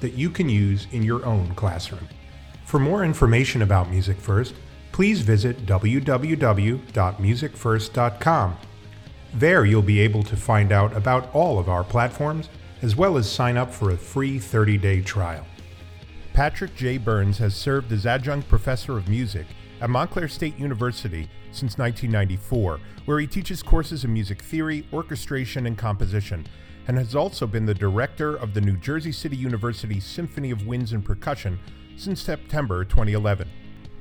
that you can use in your own classroom. For more information about Music First, please visit www.musicfirst.com. There you'll be able to find out about all of our platforms as well as sign up for a free 30 day trial. Patrick J. Burns has served as adjunct professor of music at Montclair State University since 1994, where he teaches courses in music theory, orchestration, and composition, and has also been the director of the New Jersey City University Symphony of Winds and Percussion since September 2011.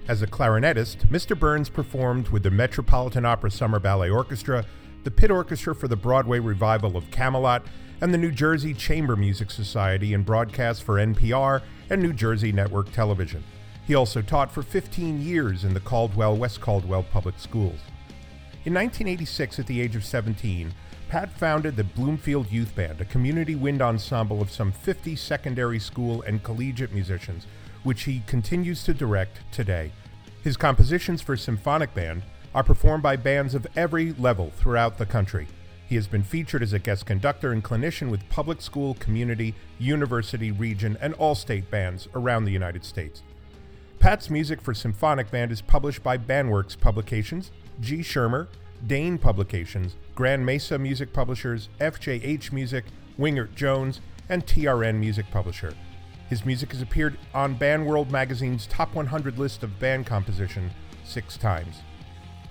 As a clarinetist, Mr. Burns performed with the Metropolitan Opera Summer Ballet Orchestra, the Pit Orchestra for the Broadway revival of Camelot, and the New Jersey Chamber Music Society in broadcasts for NPR and New Jersey Network Television. He also taught for 15 years in the Caldwell West Caldwell Public Schools. In 1986, at the age of 17, Pat founded the Bloomfield Youth Band, a community wind ensemble of some 50 secondary school and collegiate musicians, which he continues to direct today. His compositions for symphonic band are performed by bands of every level throughout the country. He has been featured as a guest conductor and clinician with public school, community, university, region, and all state bands around the United States. Pat's music for symphonic band is published by Bandworks Publications, G. Schirmer, Daehn Publications, Grand Mesa Music Publishers, FJH Music, Wingert Jones, and TRN Music Publisher. His music has appeared on Bandworld Magazine's Top 100 list of band composition six times.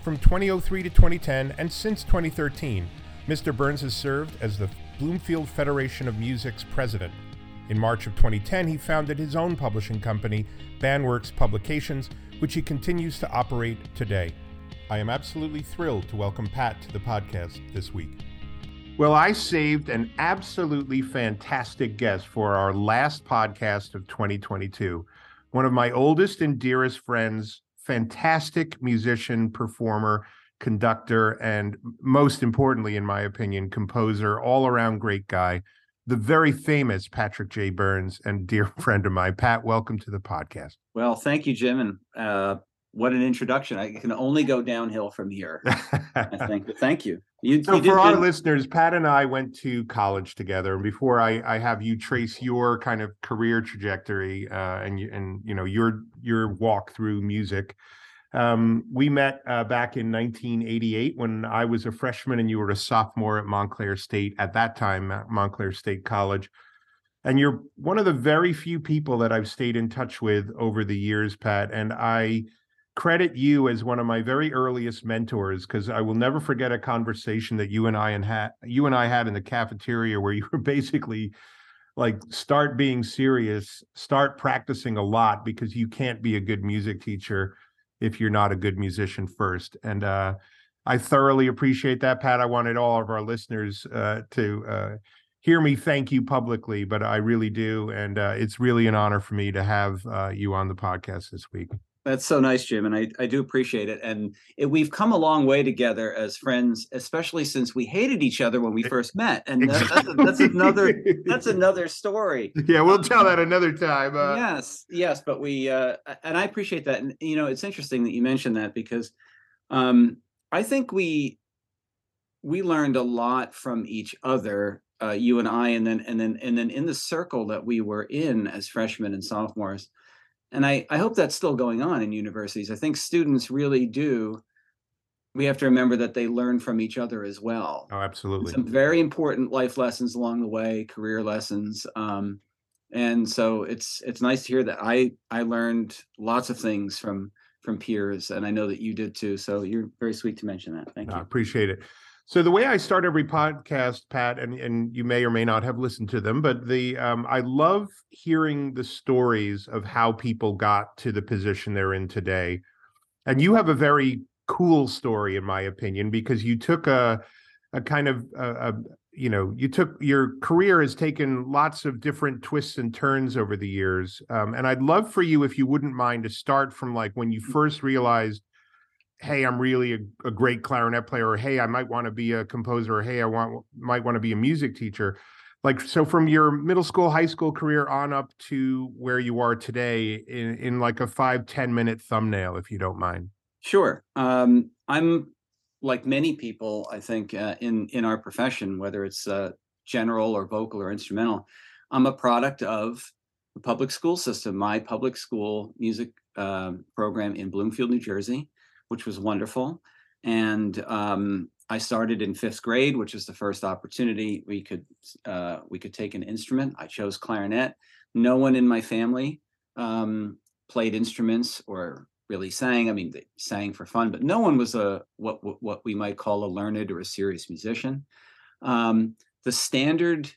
From 2003 to 2010 and since 2013, Mr. Burns has served as the Bloomfield Federation of Music's president. In March of 2010, he founded his own publishing company, Bandworks Publications, which he continues to operate today. I am absolutely thrilled to welcome Pat to the podcast this week. Well, I saved an absolutely fantastic guest for our last podcast of 2022. One of my oldest and dearest friends, fantastic musician, performer, conductor, and most importantly, in my opinion, composer, all around great guy, the very famous Patrick J. Burns and dear friend of mine. Pat, welcome to the podcast. Well, thank you, Jim. And uh, what an introduction. I can only go downhill from here. I think. But thank you. You, so you for our listeners, Pat and I went to college together. And before I, I have you trace your kind of career trajectory uh, and you, and you know your your walk through music, um, we met uh, back in 1988 when I was a freshman and you were a sophomore at Montclair State at that time, Montclair State College. And you're one of the very few people that I've stayed in touch with over the years, Pat. And I credit you as one of my very earliest mentors because I will never forget a conversation that you and I and had you and I had in the cafeteria where you were basically like start being serious, start practicing a lot because you can't be a good music teacher if you're not a good musician first. And uh, I thoroughly appreciate that, Pat. I wanted all of our listeners uh, to uh, hear me thank you publicly, but I really do. And uh, it's really an honor for me to have uh, you on the podcast this week. That's so nice, Jim, and I, I do appreciate it. And it, we've come a long way together as friends, especially since we hated each other when we first met. And exactly. that's, that's, another that's another story. Yeah, we'll tell that another time. Uh, yes, yes, but we uh, and I appreciate that. And you know, it's interesting that you mentioned that because um, I think we we learned a lot from each other, uh, you and I, and then and then and then in the circle that we were in as freshmen and sophomores and I, I hope that's still going on in universities. I think students really do. We have to remember that they learn from each other as well. Oh, absolutely. Some very important life lessons along the way, career lessons. Um, and so it's it's nice to hear that I I learned lots of things from from peers, and I know that you did too. So you're very sweet to mention that. Thank no, you. I appreciate it. So the way I start every podcast, Pat, and, and you may or may not have listened to them, but the um, I love hearing the stories of how people got to the position they're in today. And you have a very cool story, in my opinion, because you took a a kind of a, a you know you took your career has taken lots of different twists and turns over the years um, and i'd love for you if you wouldn't mind to start from like when you first realized hey i'm really a, a great clarinet player or hey i might want to be a composer or hey i want might want to be a music teacher. Like so from your middle school high school career on up to where you are today in, in like a five ten minute thumbnail if you don't mind. Sure. Um, i'm like many people, I think uh, in in our profession, whether it's uh, general or vocal or instrumental, I'm a product of the public school system. My public school music uh, program in Bloomfield, New Jersey, which was wonderful, and um, I started in fifth grade, which was the first opportunity we could uh, we could take an instrument. I chose clarinet. No one in my family um, played instruments or really sang. I mean, they sang for fun, but no one was a what what, we might call a learned or a serious musician. Um, the standard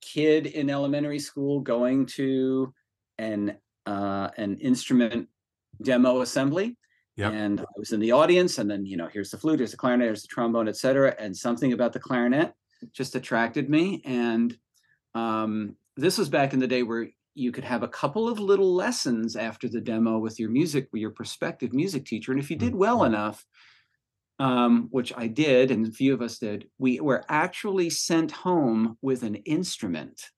kid in elementary school going to an uh, an instrument demo assembly. Yep. And I was in the audience, and then you know, here's the flute, here's the clarinet, here's the trombone, etc. And something about the clarinet just attracted me. And um, this was back in the day where you could have a couple of little lessons after the demo with your music, with your prospective music teacher. And if you did well mm-hmm. enough, um, which I did, and a few of us did, we were actually sent home with an instrument.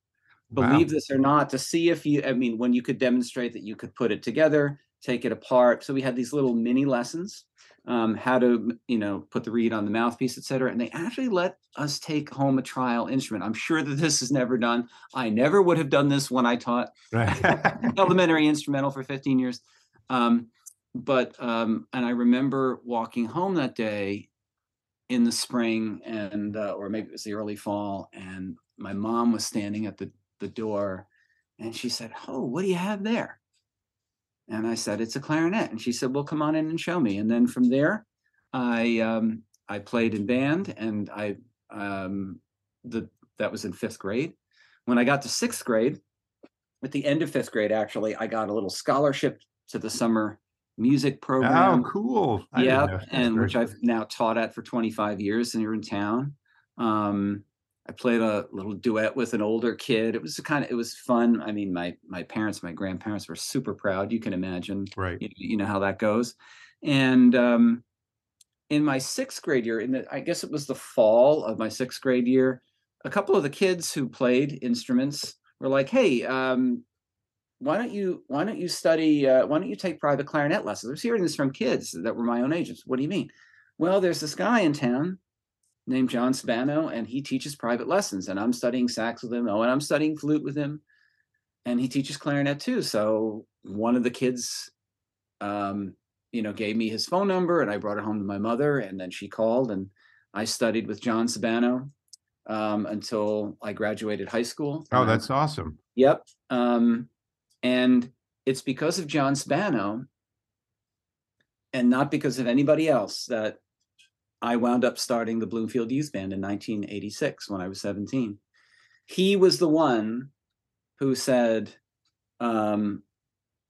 Believe wow. this or not, to see if you, I mean, when you could demonstrate that you could put it together, take it apart. So we had these little mini lessons um, how to you know put the reed on the mouthpiece, et cetera. And they actually let us take home a trial instrument. I'm sure that this is never done. I never would have done this when I taught right. elementary instrumental for 15 years. Um, but um, and I remember walking home that day in the spring and uh, or maybe it was the early fall, and my mom was standing at the the door, and she said, "Oh, what do you have there?" And I said, it's a clarinet. And she said, well, come on in and show me. And then from there, I um, I played in band and I um, the that was in fifth grade. When I got to sixth grade, at the end of fifth grade, actually, I got a little scholarship to the summer music program. Oh, cool. yeah, and which I've now taught at for 25 years and you're in town. Um, I played a little duet with an older kid. It was kind of it was fun. I mean, my my parents, my grandparents were super proud. You can imagine, right? You, you know how that goes. And um, in my sixth grade year, in the I guess it was the fall of my sixth grade year, a couple of the kids who played instruments were like, "Hey, um, why don't you why don't you study? Uh, why don't you take private clarinet lessons?" I was hearing this from kids that were my own ages. What do you mean? Well, there's this guy in town named John Spano, and he teaches private lessons. And I'm studying sax with him. Oh, and I'm studying flute with him. And he teaches clarinet too. So one of the kids, um, you know, gave me his phone number, and I brought it home to my mother. And then she called, and I studied with John Spano um, until I graduated high school. Oh, that's awesome. Yep. Um, and it's because of John Spano and not because of anybody else that I wound up starting the Bloomfield Youth Band in 1986 when I was 17. He was the one who said, um,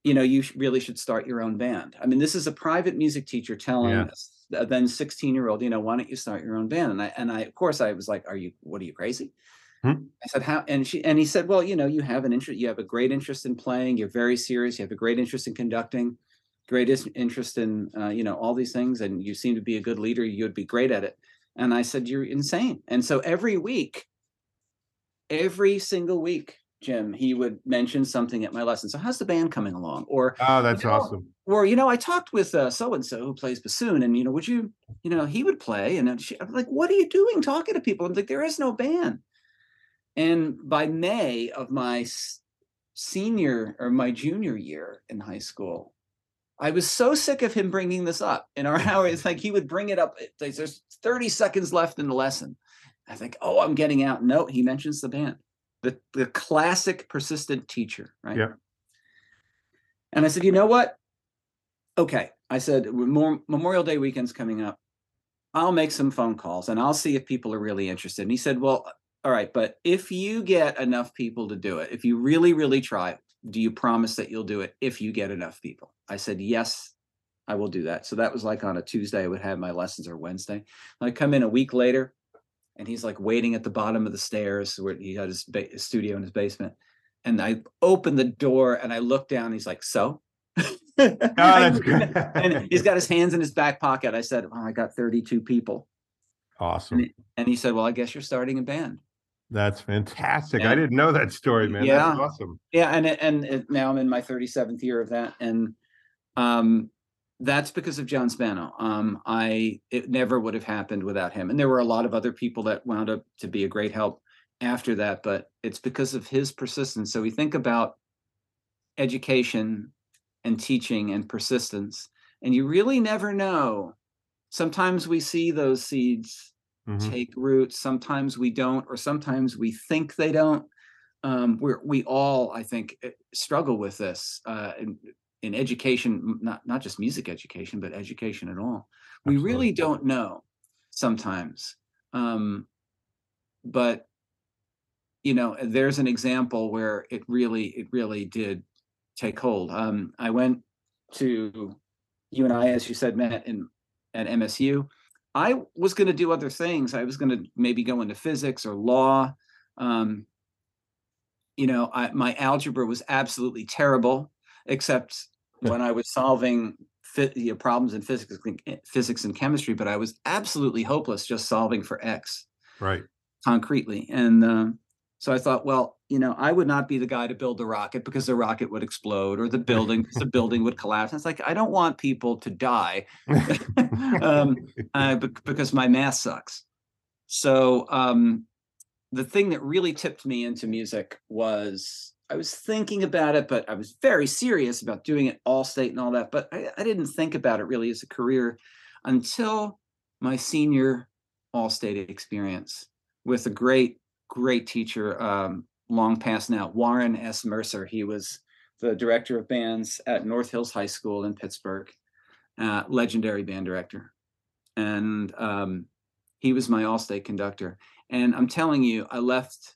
you know, you really should start your own band. I mean, this is a private music teacher telling yeah. us, a then 16 year old, you know, why don't you start your own band? And I, and I, of course, I was like, are you, what are you crazy? Hmm? I said, how? And she, and he said, well, you know, you have an interest, you have a great interest in playing. You're very serious. You have a great interest in conducting greatest interest in uh, you know all these things and you seem to be a good leader you'd be great at it. And i said you're insane. And so every week every single week jim he would mention something at my lesson. So how's the band coming along? Or oh that's you know, awesome. or you know i talked with so and so who plays bassoon and you know would you you know he would play. And she, i'm like what are you doing talking to people? I'm like there is no band. And by may of my senior or my junior year in high school I was so sick of him bringing this up in our hour. It's like he would bring it up. There's 30 seconds left in the lesson. I think, oh, I'm getting out. No, he mentions the band, the the classic persistent teacher, right? Yeah. And I said, you know what? Okay, I said, Memorial Day weekend's coming up. I'll make some phone calls and I'll see if people are really interested. And he said, well, all right, but if you get enough people to do it, if you really, really try, do you promise that you'll do it if you get enough people? I said, yes, I will do that. So that was like on a Tuesday, I would have my lessons or Wednesday. I come in a week later. and he's like waiting at the bottom of the stairs where he had his, ba- his studio in his basement. And I open the door and I look down. He's like, "So." Oh, that's good. and he's got his hands in his back pocket. I said, "Oh, I got 32 people." awesome. And he said, "Well, I guess you're starting a band." That's fantastic. I didn't know that story, man. Yeah. That's awesome. Yeah, and it- and it, now I'm in my 37th year of that, and um, that's because of John Spano. Um, I it never would have happened without him, and there were a lot of other people that wound up to be a great help after that, but it's because of his persistence. So we think about education and teaching and persistence, and you really never know. Sometimes we see those seeds Mhm. take root. Sometimes we don't, or sometimes we think they don't. Um, we're we all, I think, eh, struggle with this uh, in, in education, not not just music education, but education at all. We really don't know sometimes. Um, but you know, there's an example where it really, it really did take hold. Um, I went to you and I, as you said, met in at MSU. I was going to do other things. I was going to maybe go into physics or law. Um, you know, I, my algebra was absolutely terrible, except when I was solving you know, problems in physics, and- physics and chemistry. But I was absolutely hopeless just solving for x Right. concretely. And um, so I thought, well, you know, I would not be the guy to build the rocket because the rocket would explode or the building because the building would collapse. And it's like I don't want people to die um, uh, because my math sucks. So um, the thing that really tipped me into music was I was thinking about it, but I was very serious about doing it all state and all that. But I, I didn't think about it really as a career until my senior all state experience with a great, great teacher, um, long past now, Warren S. Mercer. He was the director of bands at North Hills High School in Pittsburgh, uh, legendary band director. And um, he was my all state conductor. And I'm telling you, I left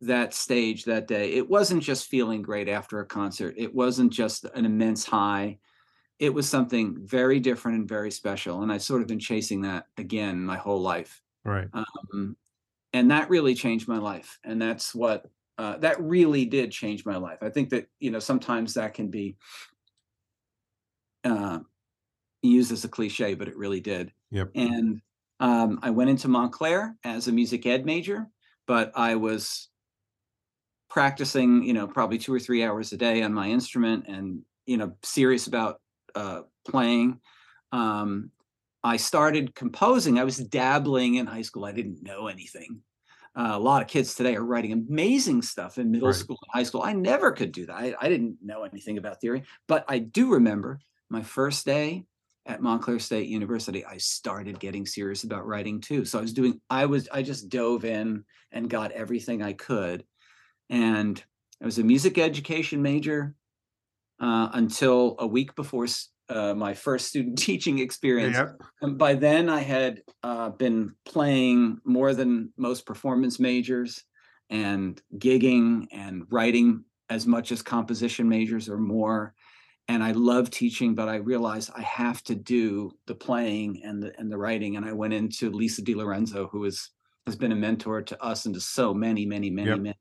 that stage that day. It wasn't just feeling great after a concert, it wasn't just an immense high. It was something very different and very special. And I've sort of been chasing that again my whole life. Right. Um, and that really changed my life. And that's what uh, that really did change my life. I think that, you know, sometimes that can be uh, used as a cliche, but it really did. Yep. And um, I went into Montclair as a music ed major, but I was practicing, you know, probably two or three hours a day on my instrument and, you know, serious about uh, playing. Um, I started composing. I was dabbling in high school. I didn't know anything. Uh, a lot of kids today are writing amazing stuff in middle Right. school and high school. I never could do that. I, I didn't know anything about theory, but I do remember my first day at Montclair State University, I started getting serious about writing too. So I was doing, I was, I just dove in and got everything I could. And I was a music education major uh, until a week before uh, my first student teaching experience. Yep. And by then, I had uh, been playing more than most performance majors and gigging and writing as much as composition majors or more. And I love teaching, but I realized I have to do the playing and the and the writing. And I went into Lisa Di Lorenzo, who is has been a mentor to us and to so many, many, many, Yep. many.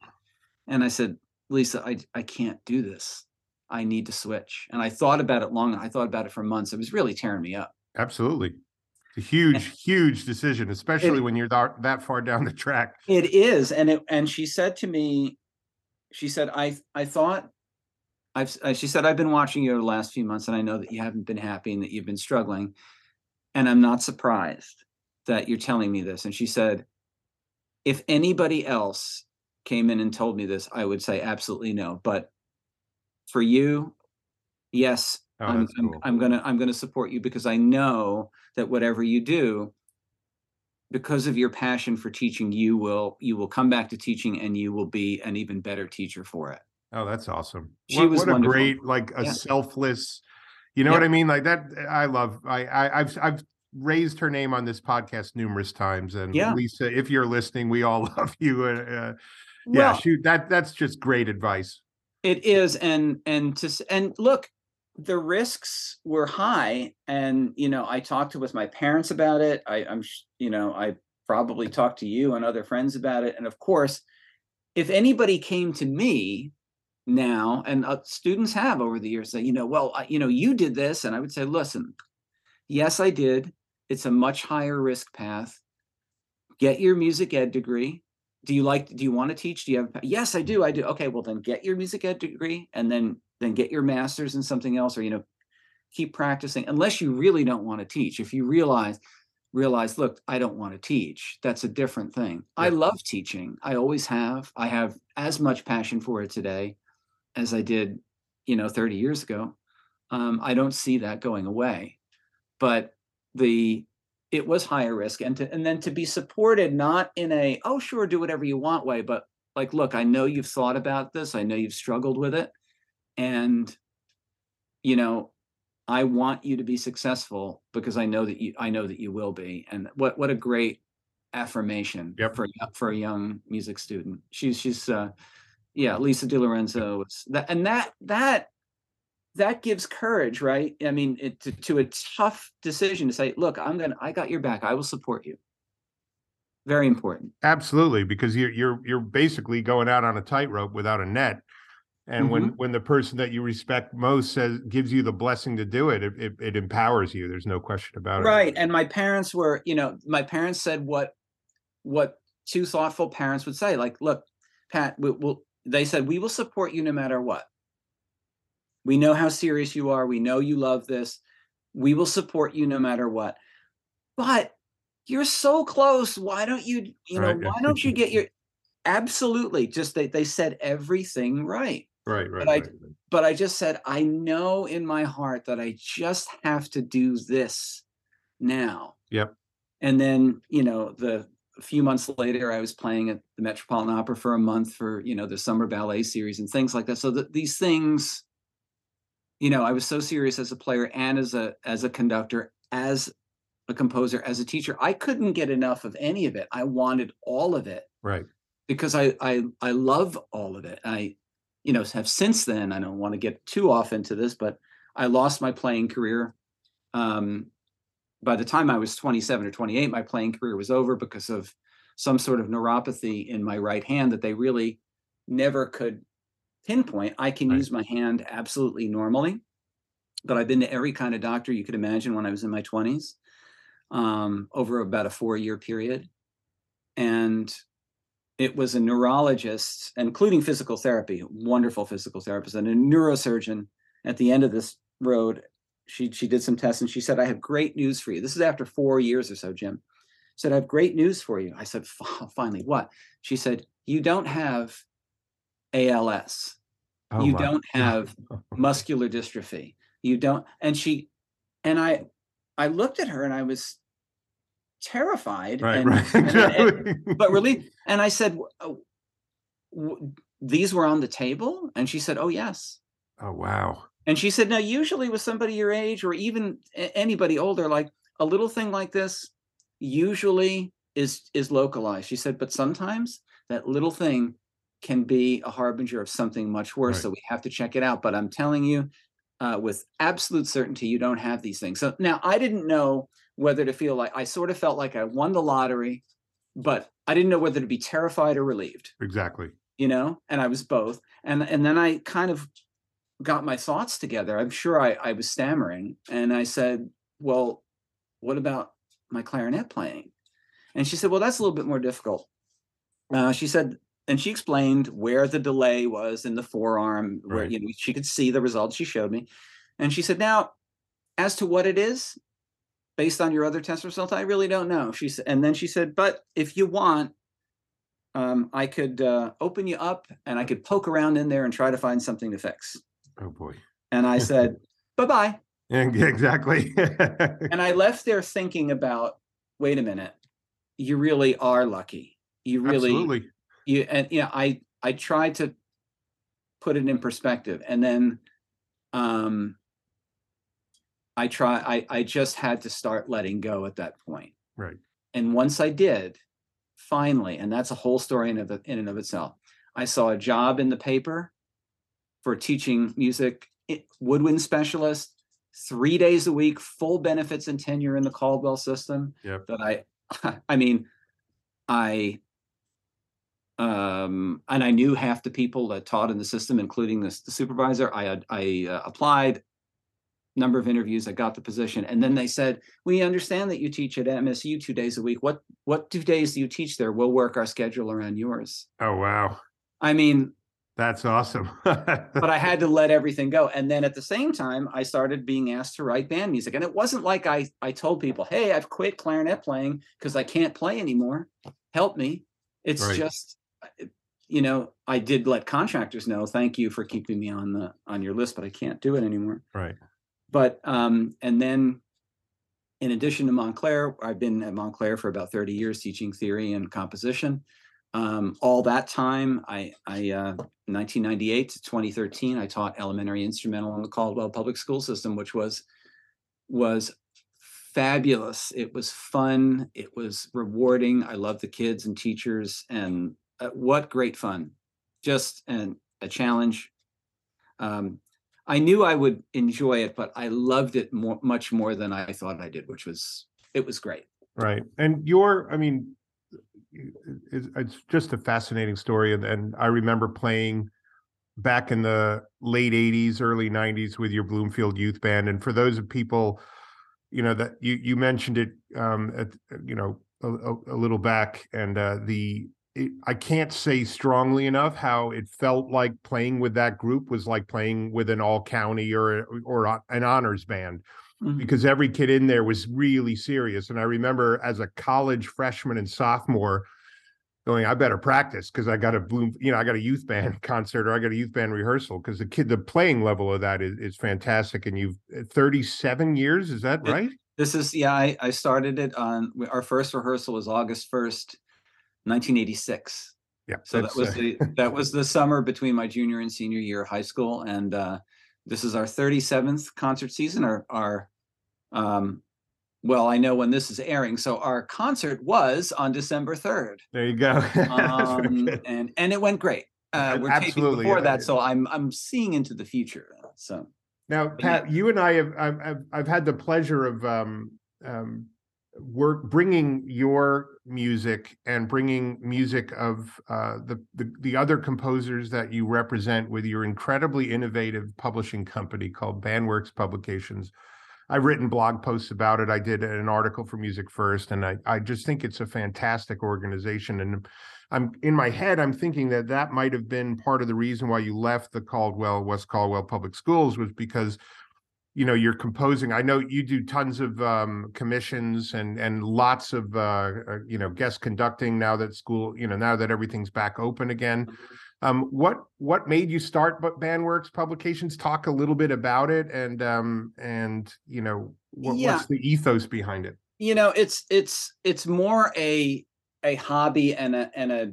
And I said, Lisa, I I can't do this. I need to switch. And I thought about it long. I thought about it for months. It was really tearing me up. Absolutely. It's a huge, huge decision, especially It- when you're that, that far down the track. It is, and it and she said to me, she said, I I thought I've uh, she said I've been watching you over the last few months, and I know that you haven't been happy and that you've been struggling, and I'm not surprised that you're telling me this. And she said, if anybody else came in and told me this, I would say absolutely no. But for you, yes, Oh, I'm, that's I'm. I'm gonna I'm gonna support you because I know that whatever you do, because of your passion for teaching, you will you will come back to teaching and you will be an even better teacher for it. Oh, that's awesome. She what, was what a wonderful. great, like a Yeah. selfless, you know Yep. what I mean? Like that. I love, I, I, I've, I've raised her name on this podcast numerous times. And Yeah. Lisa, if you're listening, we all love you. Uh, uh, yeah, Well, shoot, that, that's just great advice. It is, and and to and look, the risks were high, and you know, I talked to with my parents about it. I, I'm, you know, I probably talked to you and other friends about it. And of course, if anybody came to me now, and uh, students have over the years, say, you know, well, you know, you did this, and I would say, listen, yes, I did. It's a much higher risk path. Get your music ed degree. Do you like? Do you want to teach? Do you have? Yes, I do. I do. Okay, well then get your music ed degree, and then then get your master's in something else, or you know, keep practicing. Unless you really don't want to teach. If you realize realize, look, I don't want to teach. That's a different thing. Yeah. I love teaching. I always have. I have as much passion for it today as I did, you know, 30 years ago. Um, I don't see that going away. But the it was higher risk and to and then to be supported not in a oh sure do whatever you want way but like look i know you've thought about this i know you've struggled with it and you know I want you to be successful because I know that you I know that you will be. And what what a great affirmation yep. for for a young music student. She's she's uh yeah, Lisa DiLorenzo that and that that that gives courage, right? I mean, it, to, to a tough decision to say, "Look, I'm gonna, I got your back. I will support you." Very important. Absolutely, because you're you're you're basically going out on a tightrope without a net, and mm-hmm. when when the person that you respect most says gives you the blessing to do it, it, it, it empowers you there's no question about it right and my parents were you know my parents said what what two thoughtful parents would say like look pat we, will they said we will support you no matter what we know how serious you are we know you love this we will support you no matter what but you're so close why don't you you know right. why don't you get your absolutely just they, they said everything right Right, right. But I right. but I just said I know in my heart that I just have to do this now. Yep. And then, you know, the a few months later I was playing at the Metropolitan Opera for a month for, you know, the summer ballet series and things like that. So that these things you know, I was so serious as a player and as a as a conductor, as a composer, as a teacher. I couldn't get enough of any of it. I wanted all of it. Right. Because I I I love all of it. I you know, have since then, I don't want to get too off into this, but I lost my playing career. Um, by the time I was 27 or 28, my playing career was over because of some sort of neuropathy in my right hand that they really never could pinpoint. I can right. use my hand absolutely normally, but I've been to every kind of doctor you could imagine when I was in my 20s um, over about a four year period. And it was a neurologist, including physical therapy, wonderful physical therapist, and a neurosurgeon at the end of this road. She she did some tests and she said, "I have great news for you." This is after four years or so, Jim. Said, "I have great news for you." I said, "Finally, what?" She said, "You don't have ALS. Oh, you don't have muscular dystrophy. You don't." And she, and I, I looked at her and I was terrified right, and, right. and, and, but really and i said oh, these were on the table and she said oh yes oh wow and she said now usually with somebody your age or even anybody older like a little thing like this usually is is localized she said but sometimes that little thing can be a harbinger of something much worse right. so we have to check it out but i'm telling you uh, with absolute certainty you don't have these things so now i didn't know whether to feel like I sort of felt like I won the lottery, but I didn't know whether to be terrified or relieved. Exactly. You know, and I was both. And and then I kind of got my thoughts together. I'm sure I, I was stammering. And I said, Well, what about my clarinet playing? And she said, Well, that's a little bit more difficult. Uh, she said, and she explained where the delay was in the forearm, where right. you know she could see the results she showed me. And she said, Now, as to what it is, based on your other test results, I really don't know. She said, and then she said, but if you want, um, I could uh, open you up and I could poke around in there and try to find something to fix. Oh boy. And I said, bye bye. Exactly. and I left there thinking about, wait a minute, you really are lucky. You really, Absolutely. You, and yeah, I, I tried to put it in perspective and then, um, I try I I just had to start letting go at that point. Right. And once I did, finally, and that's a whole story in, of, in and of itself. I saw a job in the paper for teaching music, woodwind specialist, three days a week, full benefits and tenure in the Caldwell system. Yep. That I, I mean, I um, and I knew half the people that taught in the system, including the, the supervisor. I I uh, applied, number of interviews. I got the position, and then they said, "We understand that you teach at MSU two days a week. What what two days do you teach there? We'll work our schedule around yours." Oh wow! I mean, that's awesome. but I had to let everything go, and then at the same time, I started being asked to write band music, and it wasn't like I I told people, "Hey, I've quit clarinet playing because I can't play anymore. Help me." It's right. just you know, I did let contractors know, thank you for keeping me on the on your list, but I can't do it anymore. Right. But um, and then in addition to Montclair, I've been at Montclair for about 30 years teaching theory and composition. Um, all that time, I, I uh, 1998 to 2013, I taught elementary instrumental in the Caldwell Public School System, which was was fabulous. It was fun. It was rewarding. I loved the kids and teachers, and uh, what great fun! Just an, a challenge. Um, I knew I would enjoy it, but I loved it more, much more than I thought I did, which was it was great. Right, and your, I mean, it's, just a fascinating story, and, and I remember playing back in the late 80s early 90s with your bloomfield youth band and for those of people you know that you you mentioned it um at you know a, a little back and uh the it, I can't say strongly enough how it felt like playing with that group was like playing with an all county or or an honors band mm-hmm. because every kid in there was really serious and I remember as a college freshman and sophomore going I better practice because I got a bloom you know I got a youth band concert or I got a youth band rehearsal because the kid the playing level of that is, is fantastic and you've uh, 37 years is that right? It, this is yeah I, I started it on our first rehearsal was August 1st 1986. Yeah. So that was uh, the that was the summer between my junior and senior year of high school, and uh, this is our 37th concert season. Our our um, well, I know when this is airing. So our concert was on December 3rd. There you go. um, and and it went great. Uh, we're Absolutely, before yeah, that, yeah. so I'm I'm seeing into the future. So now, Pat, you and I have I've I've had the pleasure of um, um, work bringing your music and bringing music of uh, the, the, the other composers that you represent with your incredibly innovative publishing company called bandworks publications. I've written blog posts about it. I did an article for music first and i, I just think it's a fantastic organization and i'm in my head i'm thinking that that might have been part of the reason why you left the caldwell west caldwell public schools was because you know you're composing i know you do tons of um, commissions and and lots of uh, uh, you know guest conducting now that school you know now that everything's back open again mm-hmm. um, what what made you start but bandworks publications talk a little bit about it and um and you know what, yeah. what's the ethos behind it you know it's it's it's more a a hobby and a and a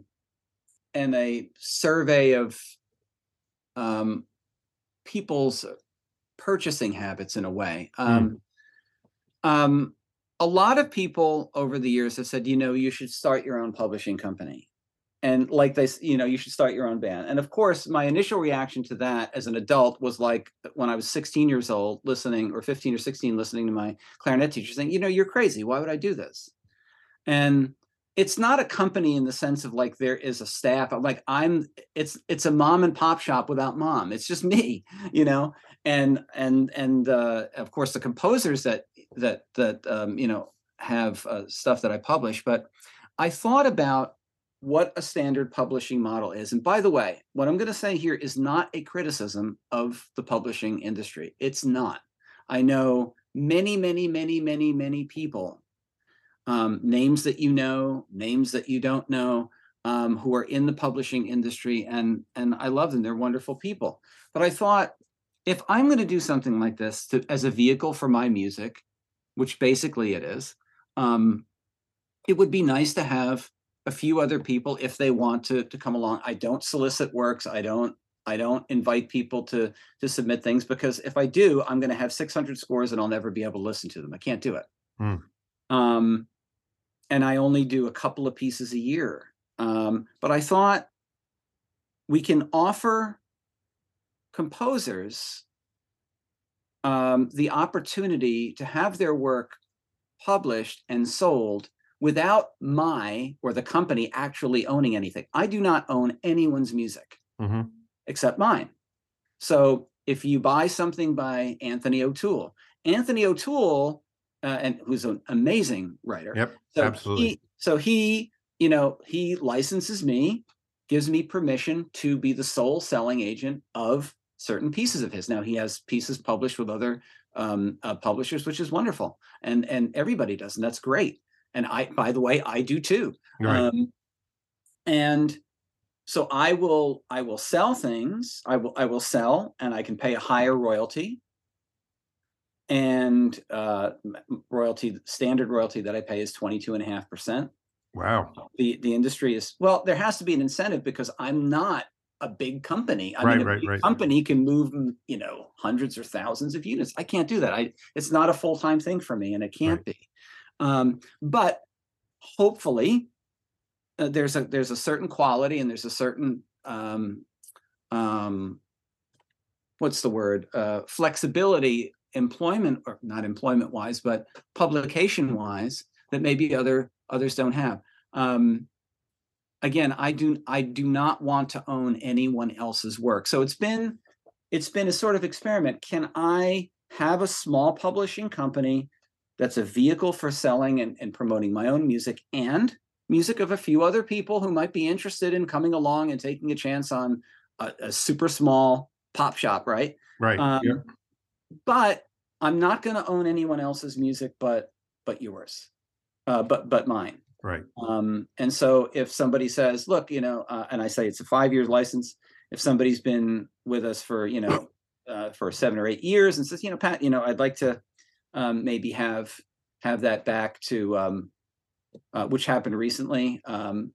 and a survey of um people's purchasing habits in a way. Hmm. Um, mm. um, a lot of people over the years have said, you know, you should start your own publishing company. And like they, you know, you should start your own band. And of course, my initial reaction to that as an adult was like when I was 16 years old, listening, or 15 or 16, listening to my clarinet teacher saying, you know, you're crazy. Why would I do this? And it's not a company in the sense of like there is a staff like i'm it's it's a mom and pop shop without mom. It's just me you know? And and and uh, of course the composers that that that um, you know have uh, stuff that i publish but i thought about what a standard publishing model is. And by the way what i'm going to say here is not a criticism of the publishing industry. It's not. I know many many many many many people um, names that you know, names that you don't know, um, who are in the publishing industry, and and I love them. They're wonderful people. But I thought, if I'm going to do something like this to, as a vehicle for my music, which basically it is, um, it would be nice to have a few other people if they want to to come along. I don't solicit works. I don't I don't invite people to to submit things because if I do, I'm going to have 600 scores and I'll never be able to listen to them. I can't do it. Mm. Um, and I only do a couple of pieces a year. Um, but I thought we can offer composers um, the opportunity to have their work published and sold without my or the company actually owning anything. I do not own anyone's music hmm except mine. So if you buy something by Anthony O'Toole, Anthony O'Toole, uh, and who's an amazing writer. Yep. So absolutely. He, so he, you know, he licenses me, gives me permission to be the sole selling agent of certain pieces of his. Now he has pieces published with other um, uh, publishers, which is wonderful, and and everybody does, and that's great. And I, by the way, I do too. Right. Um, and so I will I will sell things. I will I will sell, and I can pay a higher royalty. And uh, royalty standard royalty that I pay is twenty two and a half percent. wow. The the industry is well, there has to be an incentive because I'm not a big company. I Right, mean, a right, right. company can move you know hundreds or thousands of units. I can't do that. I it's not a full time thing for me, and it can't be. Um, but hopefully, uh, there's a there's a certain quality and there's a certain um, um, what's the word uh, flexibility employment or not employment wise but publication wise that maybe other others don't have um, again i do i do not want to own anyone else's work so it's been it's been a sort of experiment can i have a small publishing company that's a vehicle for selling and, and promoting my own music and music of a few other people who might be interested in coming along and taking a chance on a, a super small pop shop right Right. um, yeah. But i'm not going to own anyone else's music but but yours uh, but but mine Right. um, and so if somebody says look you know uh, and i say it's a five year license if somebody's been with us for you know uh, for seven or eight years and says you know pat you know i'd like to um, maybe have have that back to um, uh, which happened recently um,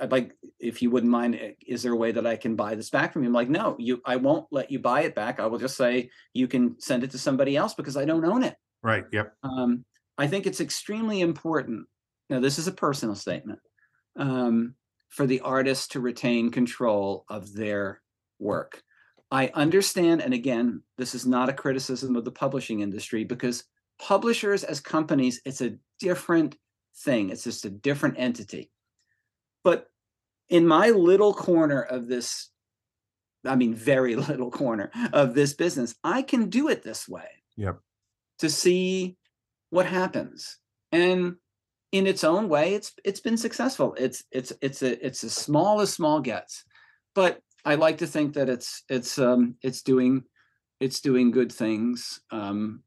I'd like if you wouldn't mind. eh, Is there a way that I can buy this back from you? I'm like, no, you. I won't let you buy it back. I will just say you can send it to somebody else because I don't own it. Right. Yep. Um, I think it's extremely important. Now, this is a personal statement um, for the artist to retain control of their work. I understand, and again, this is not a criticism of the publishing industry because publishers as companies, it's a different thing. It's just a different entity. But in my little corner of this, I mean, very little corner of this business, I can do it this way. Yep. To see what happens. And in its own way, it's it's been successful. It's it's it's a it's as small as small gets. But I like to think that it's it's um it's doing it's doing good things um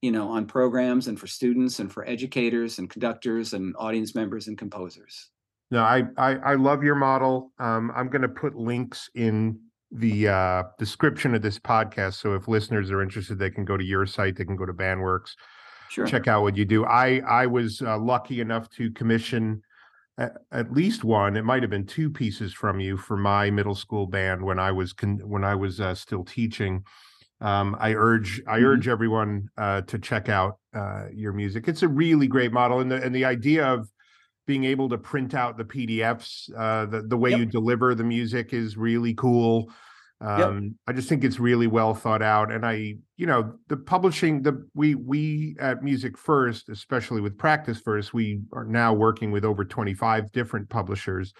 you know on programs and for students and for educators and conductors and audience members and composers. No, I, I, I love your model. Um, I'm going to put links in the uh, description of this podcast. So if listeners are interested, they can go to your site. They can go to Bandworks, Sure. check out what you do. I, I was uh, lucky enough to commission at, at least one. It might have been two pieces from you for my middle school band when I was con- when I was uh, still teaching. Um, I urge I Mhm. urge everyone uh, to check out uh, your music. It's a really great model, and the and the idea of being able to print out the PDFs, uh, the the way Yep. you deliver the music is really cool. Um, I just think it's really well thought out, and I, you know, the publishing, the we we at Music First, especially with Practice First, we are now working with over twenty five different publishers.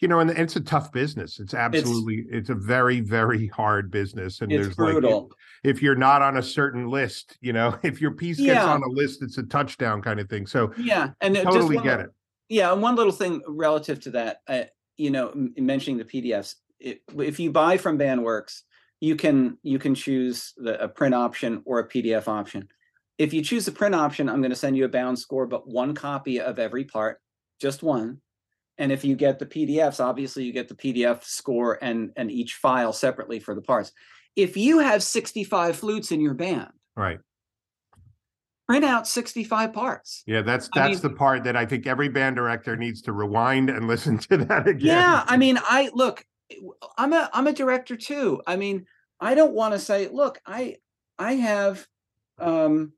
You know, and it's a tough business. It's absolutely, it's, a very, very hard business, and It's there's like brutal. if you're not on a certain list, you know, if your piece gets Yeah. on a list, it's a touchdown kind of thing. So yeah, and totally just get it. Yeah, and one little thing relative to that, uh, you know, m- mentioning the PDFs. It, if you buy from Bandworks, you can you can choose the, a print option or a PDF option. If you choose the print option, I'm going to send you a bound score, but one copy of every part, just one. And if you get the PDFs, obviously you get the PDF score and and each file separately for the parts. If you have 65 flutes in your band, Right. Print out 65 parts. Yeah, that's I that's mean- the part that I think every band director needs to rewind and listen to that again. Yeah, I mean, I look, I'm a I'm a director too. I mean, I don't want to say, look, I I have um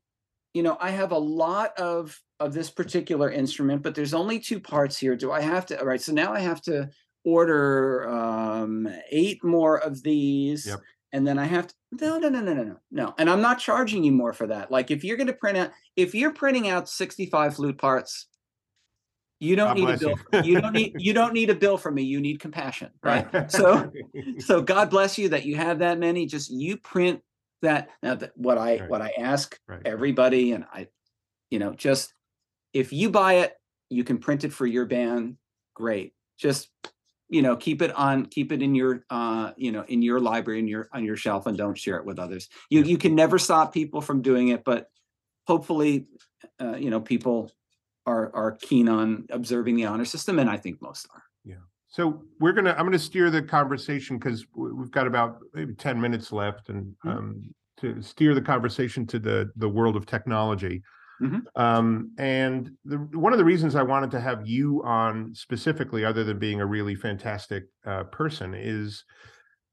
you know, I have a lot of of this particular instrument, but there's only two parts here. Do I have to all right, so now I have to order um eight more of these Yep. And then I have to no no no no no no no. And I'm not charging you more for that. Like if you're going to print out if you're printing out 65 flute parts, you don't God need a bill. you. You don't need you don't need a bill from me. You need compassion, right? So so God bless you that you have that many. Just you print that. Now that what I Right. what I ask Right. everybody, and I, you know, just if you buy it, you can print it for your band. Great. Just you know, keep it on, keep it in your, uh, you know, in your library, in your on your shelf, and don't share it with others. You you can never stop people from doing it, but hopefully, uh, you know, people are are keen on observing the honor system, and I think most are. Yeah. So we're gonna, I'm gonna steer the conversation because we've got about maybe ten minutes left and Mhm. um to steer the conversation to the the world of technology. Mhm. Um, and the one of the reasons I wanted to have you on specifically, other than being a really fantastic uh person, is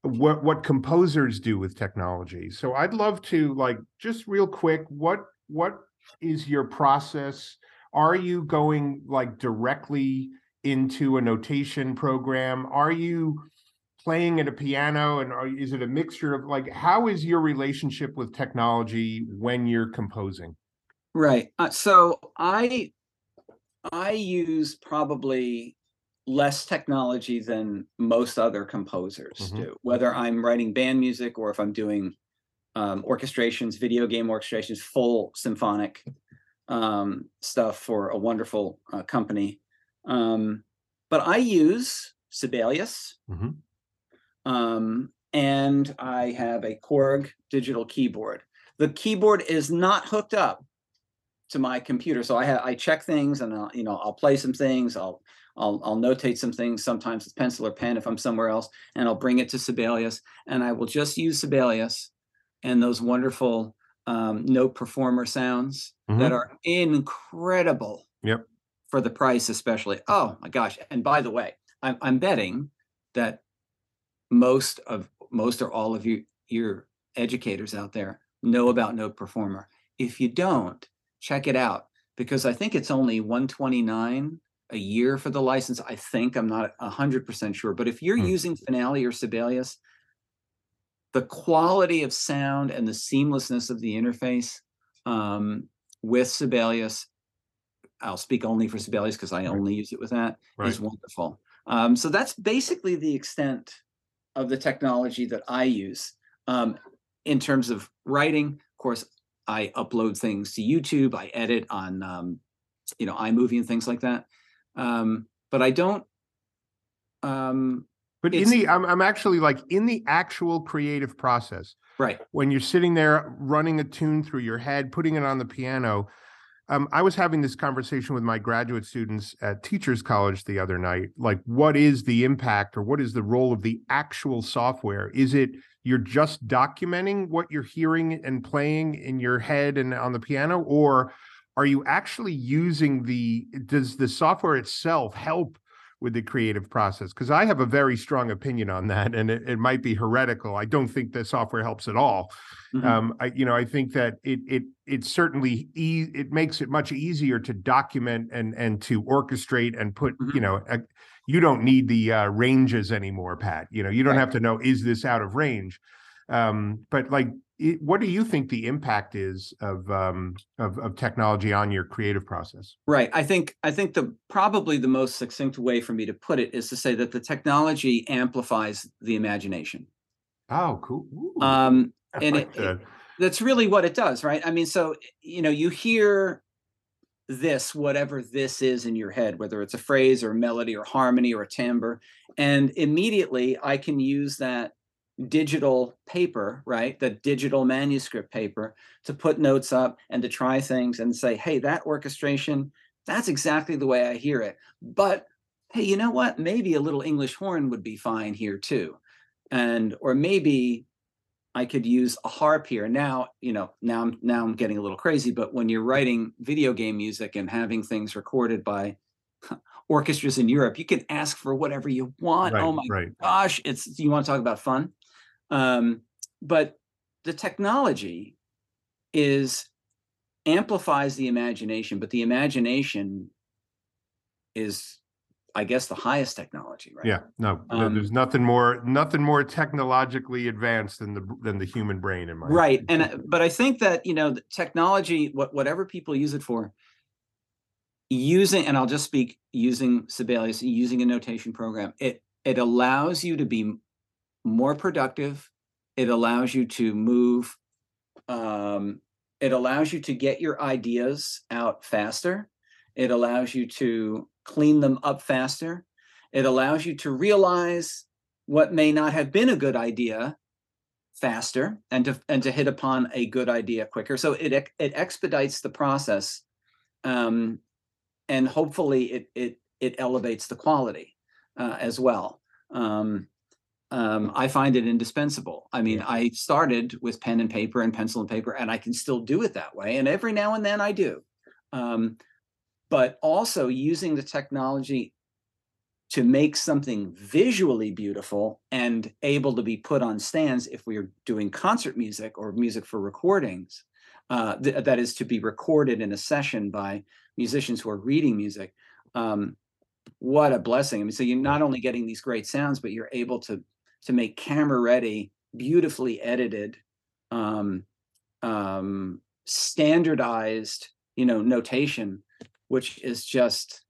what what composers do with technology. So I'd love to like just real quick, what what is your process? Are you going like directly into a notation program? Are you playing at a piano and are, is it a mixture of like how is your relationship with technology when you're composing? Right. Uh, so I I use probably less technology than most other composers Mhm. do. Whether I'm writing band music or if I'm doing um, orchestrations, video game orchestrations, full symphonic um, stuff for a wonderful uh, company. Um, but I use Sibelius, Mhm. um, and I have a Korg digital keyboard. The keyboard is not hooked up to my computer, so I have I check things and I'll, you know I'll play some things. I'll I'll I'll notate some things. Sometimes with pencil or pen if I'm somewhere else, and I'll bring it to Sibelius, and I will just use Sibelius and those wonderful um, note performer sounds that Mhm. are incredible. Yep. For the price, especially. Oh my gosh! And by the way, I'm I'm betting that most of most or all of you your educators out there know about Note Performer. If you don't, check it out because I think it's only 129 a year for the license. I think I'm not 100% sure, but if you're Hmm. using Finale or Sibelius, the quality of sound and the seamlessness of the interface um, with Sibelius, I'll speak only for Sibelius because I Right. only use it with that, is Right. wonderful. Um, so that's basically the extent of the technology that I use. Um, in terms of writing, of course, I upload things to YouTube. I edit on, um, you know, iMovie and things like that. Um, but I don't. Um, But in the, I'm, I'm actually like in the actual creative process, right. when you're sitting there running a tune through your head, putting it on the piano. Um, I was having this conversation with my graduate students at Teachers College the other night. Like, what is the impact or what is the role of the actual software? Is it you're just documenting what you're hearing and playing in your head and on the piano, or are you actually using the, does the software itself help with the creative process? Because I have a very strong opinion on that, and it, it might be heretical. I don't think the software helps at all. Mhm. Um, I, you know, I think that it it it certainly e- it makes it much easier to document and and to orchestrate and put. Mhm. You know, a, you don't need the uh, ranges anymore, Pat. You know, you don't Right. have to know is this out of range. Um, but like, it, what do you think the impact is of um of of technology on your creative process? Right. I think I think the probably the most succinct way for me to put it is to say that the technology amplifies the imagination. Oh, cool. Ooh, Um, and like it- that. that's really what it does, right? I mean, so you know, you hear this, whatever this is in your head, whether it's a phrase or a melody or harmony or a timbre, and immediately I can use that digital paper, right? The digital manuscript paper to put notes up and to try things and say, hey, that orchestration, that's exactly the way I hear it. But hey, you know what? Maybe a little English horn would be fine here too. And or maybe I could use a harp here. Now, you know, now I'm now I'm getting a little crazy, but when you're writing video game music and having things recorded by orchestras in Europe, you can ask for whatever you want. Right, oh my right. gosh, it's you want to talk about fun. Um, but the technology is amplifies the imagination, but the imagination is, I guess, the highest technology, right? Yeah, no, Um, there's nothing more, nothing more technologically advanced than the than the human brain in my right opinion. and uh, but i think that you know the technology what whatever people use it for using and i'll just speak using sibelius using a notation program it it allows you to be more productive it allows you to move um, it allows you to get your ideas out faster it allows you to clean them up faster it allows you to realize what may not have been a good idea faster and to and to hit upon a good idea quicker so it it expedites the process um, and hopefully it it it elevates the quality uh, as well. Um, um, I find it indispensable. I mean, yeah. I started with pen and paper and pencil and paper, and I can still do it that way. And every now and then I do. But also using the technology to make something visually beautiful and able to be put on stands if we are doing concert music or music for recordings, uh, th- that is to be recorded in a session by musicians who are reading music. Um, what a blessing! I mean, so you're not only getting these great sounds, but you're able to to make camera ready, beautifully edited, um, um, standardized, you know, notation, which is just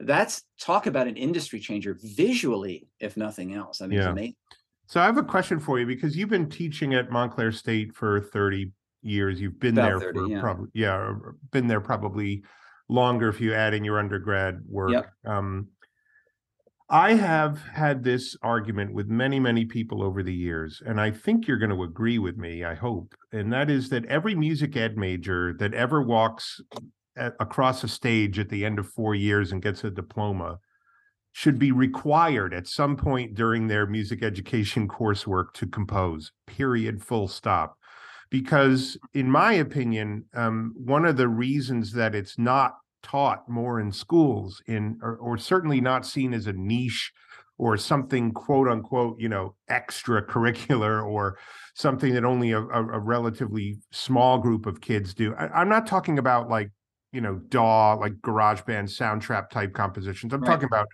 that's talk about an industry changer visually, if nothing else. I mean, yeah. So I have a question for you because you've been teaching at Montclair State for 30 years. You've been About there 30, for yeah. probably yeah, been there probably longer if you add in your undergrad work. Yep. Um, I have had this argument with many, many people over the years, and I think you're going to agree with me, I hope. And that is that every music ed major that ever walks at, across a stage at the end of four years and gets a diploma should be required at some point during their music education coursework to compose, period, full stop. Because in my opinion um, one of the reasons that it's not taught more in schools in or, or, certainly not seen as a niche or something quote unquote you know extracurricular or something that only a, a, a relatively small group of kids do I, am not talking about like you know daw like GarageBand soundtrap type compositions i'm right. talking about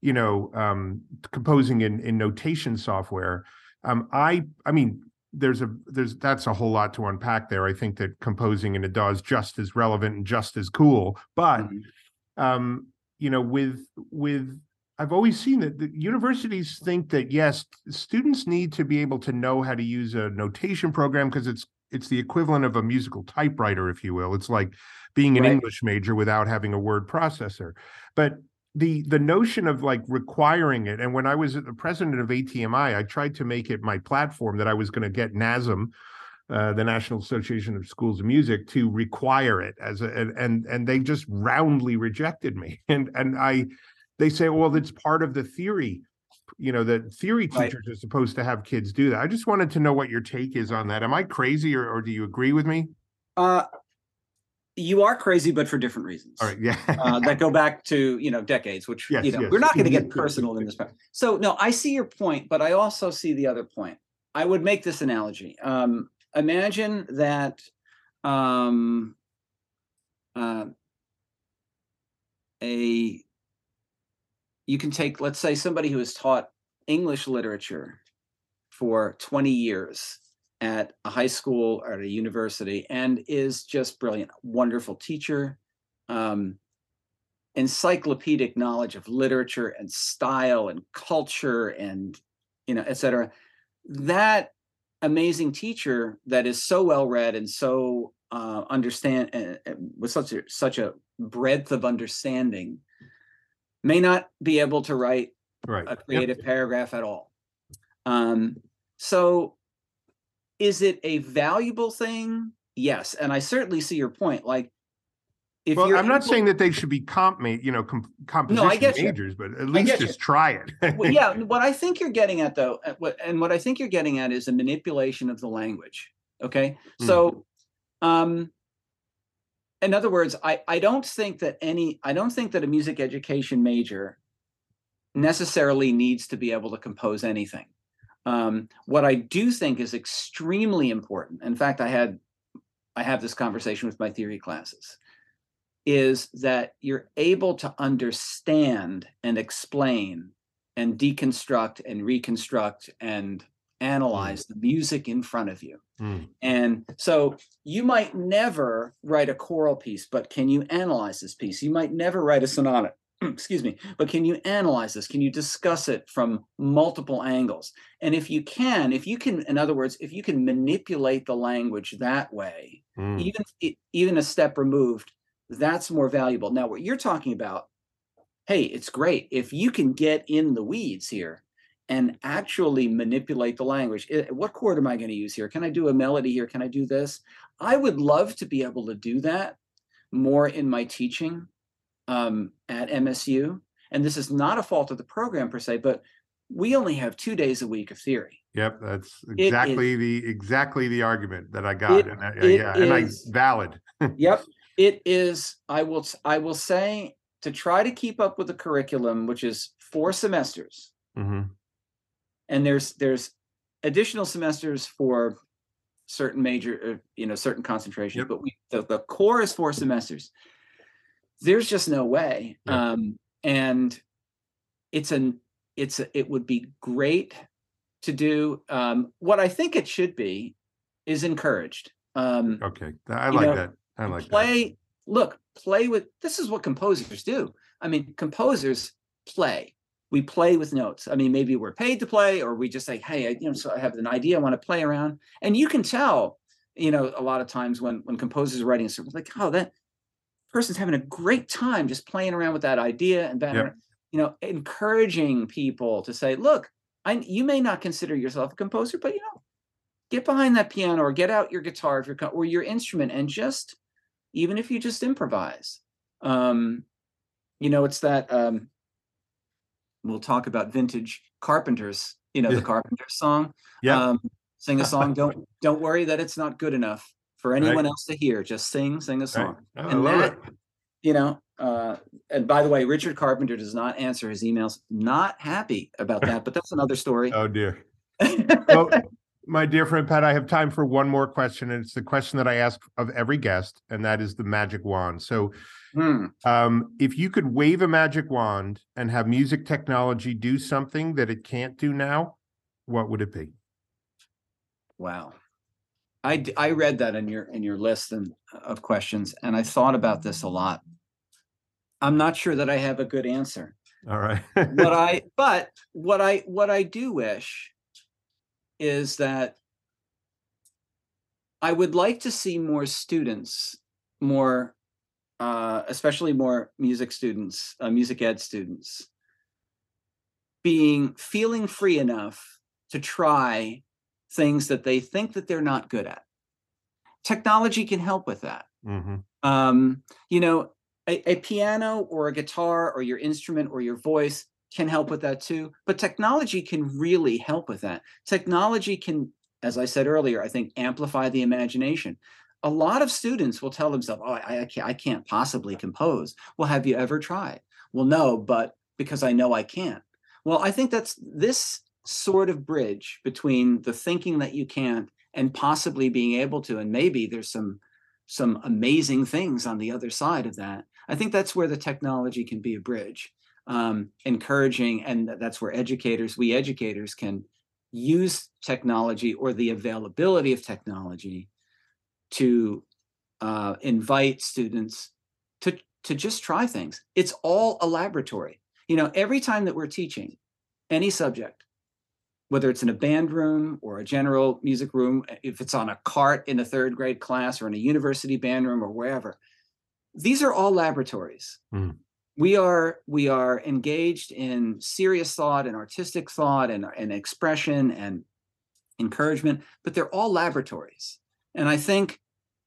you know um, composing in in notation software um, i i mean there's a there's that's a whole lot to unpack there. I think that composing in a DAW is just as relevant and just as cool. But mm-hmm. um, you know, with with I've always seen that the universities think that yes, students need to be able to know how to use a notation program because it's it's the equivalent of a musical typewriter, if you will. It's like being an right. English major without having a word processor. But the the notion of like requiring it and when i was the president of atmi i tried to make it my platform that i was going to get nasm uh, the national association of schools of music to require it as a and and they just roundly rejected me and and i they say well it's part of the theory you know that theory teachers right. are supposed to have kids do that i just wanted to know what your take is on that am i crazy or, or do you agree with me uh you are crazy, but for different reasons. All right, yeah, uh, that go back to you know decades. Which yes, you know yes. we're not going to get personal in this. So no, I see your point, but I also see the other point. I would make this analogy. Um, imagine that um, uh, a you can take, let's say, somebody who has taught English literature for 20 years at a high school or at a university and is just brilliant, wonderful teacher, um, encyclopedic knowledge of literature and style and culture and you know, et cetera. That amazing teacher that is so well read and so uh, understand uh, with such a such a breadth of understanding may not be able to write right. a creative yep. paragraph at all. Um, so is it a valuable thing? Yes, and I certainly see your point. Like, if well, I'm not saying that they should be comp, you know, comp- composition no, majors, you. but at least just you. try it. well, yeah, what I think you're getting at, though, and what I think you're getting at is a manipulation of the language. Okay, mm. so, um, in other words, I I don't think that any I don't think that a music education major necessarily needs to be able to compose anything. Um, what I do think is extremely important, in fact, I had I have this conversation with my theory classes, is that you're able to understand and explain and deconstruct and reconstruct and analyze the music in front of you. Mm. And so you might never write a choral piece, but can you analyze this piece? You might never write a sonata, excuse me, but can you analyze this? Can you discuss it from multiple angles? And if you can, if you can, in other words, if you can manipulate the language that way, Mm. even even a step removed, that's more valuable. Now, what you're talking about, hey, it's great if you can get in the weeds here and actually manipulate the language. What chord am I going to use here? Can I do a melody here? Can I do this? I would love to be able to do that more in my teaching um, at MSU. And this is not a fault of the program per se, but we only have two days a week of theory. Yep, that's is- exactly the exactly the argument that I got, It- and yeah, and I valid. Yep, it is. I will. I will say to try to keep up with the curriculum, which is four semesters, hmm and there's there's additional semesters for certain major, uh, you know, certain concentrations. Yep. But we the, the core is four semesters. There's just no way, Yeah. um, and it's an it's a, it would be great to do. Um, what I think it should be is encouraged. Um, Okay, I like know, that. I like that. play look play with this is what composers do i mean composers play we play with notes. I mean maybe we're paid to play or we just say hey I, you know so i have an idea i want to play around. And you can tell you know a lot of times when when composers are writing a song like oh that person's having a great time just playing around with that idea and that Yep. you know encouraging people to say look i you may not consider yourself a composer but you know get behind that piano or get out your guitar if you're or your instrument and just even if you just improvise. Um you know it's that um we'll talk about vintage carpenters you know Yeah. the carpenters song Yeah, um sing a song don't don't worry that it's not good enough for anyone else to hear just sing sing a right. song Oh, I and love that- it. you know uh and by the way richard carpenter does not answer his emails not happy about that but that's another story Oh dear. Well, my dear friend Pat, I have time for one more question, and it's the question that I ask of every guest, and that is the magic wand. So, Hmm. um, if you could wave a magic wand and have music technology do something that it can't do now, what would it be? Wow. I I read that in your in your list and of questions and I thought about this a lot. I'm not sure that I have a good answer. All right. What I but what I what I do wish is that I would like to see more students, more uh, especially more music students, uh, music ed students, being feeling free enough to try things that they think that they're not good at. Technology can help with that. hmm Um, you know, a, a piano or a guitar or your instrument or your voice can help with that too. But technology can really help with that. Technology can, as I said earlier, I think amplify the imagination. A lot of students will tell themselves, "Oh, I, I can't, I can't possibly compose." Well, have you ever tried? Well, no, but because I know I can't. Well, I think that's this sort of bridge between the thinking that you can't and possibly being able to, and maybe there's some some amazing things on the other side of that. I think that's where the technology can be a bridge, um, encouraging, and that's where educators, we educators, can use technology or the availability of technology to uh, invite students to to just try things. It's all a laboratory. You know, every time that we're teaching any subject, whether it's in a band room or a general music room, if it's on a cart in a third grade class or in a university band room or wherever, these are all laboratories. Mm. We are we are engaged in serious thought and artistic thought and, and expression and encouragement, but they're all laboratories. And I think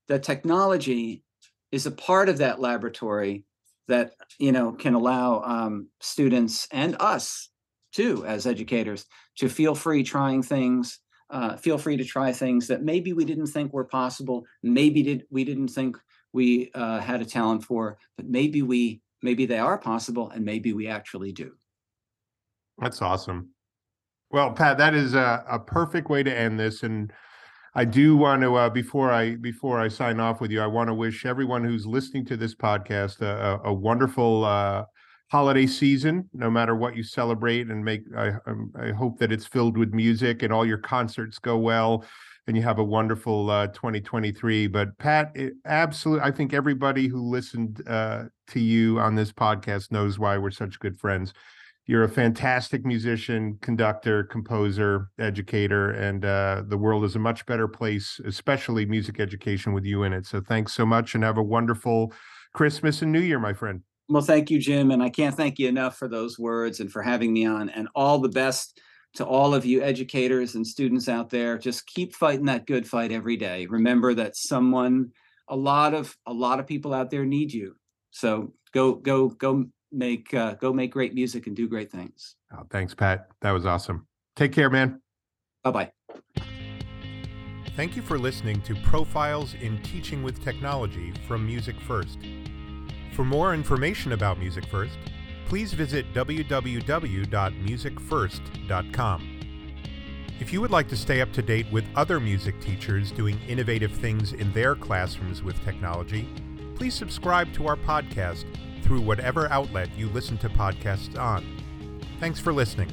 that technology is a part of that laboratory that you know can allow um, students and us too as educators to feel free trying things uh, feel free to try things that maybe we didn't think were possible maybe did we didn't think we uh, had a talent for but maybe we maybe they are possible and maybe we actually do That's awesome. Well, Pat, that is a, a perfect way to end this. And I do want to, uh, before I before I sign off with you, I want to wish everyone who's listening to this podcast a, a, a wonderful uh, holiday season, no matter what you celebrate, and make. I, I hope that it's filled with music and all your concerts go well, and you have a wonderful uh, 2023. But Pat, absolutely, I think everybody who listened uh, to you on this podcast knows why we're such good friends. You're a fantastic musician, conductor, composer, educator, and uh, the world is a much better place, especially music education with you in it. So thanks so much, and have a wonderful Christmas and New Year, my friend. Well, thank you, Jim. And I can't thank you enough for those words and for having me on. And all the best to all of you educators and students out there. Just keep fighting that good fight every day. Remember that someone, a lot of a lot of people out there need you. So go go go make uh, go make great music and do great things. Oh, thanks, Pat. That was awesome. Take care, man. Bye bye. Thank you for listening to Profiles in Teaching with Technology from MusicFirst. For more information about MusicFirst, please visit www.musicfirst.com. If you would like to stay up to date with other music teachers doing innovative things in their classrooms with technology, please subscribe to our podcast through whatever outlet you listen to podcasts on. Thanks for listening.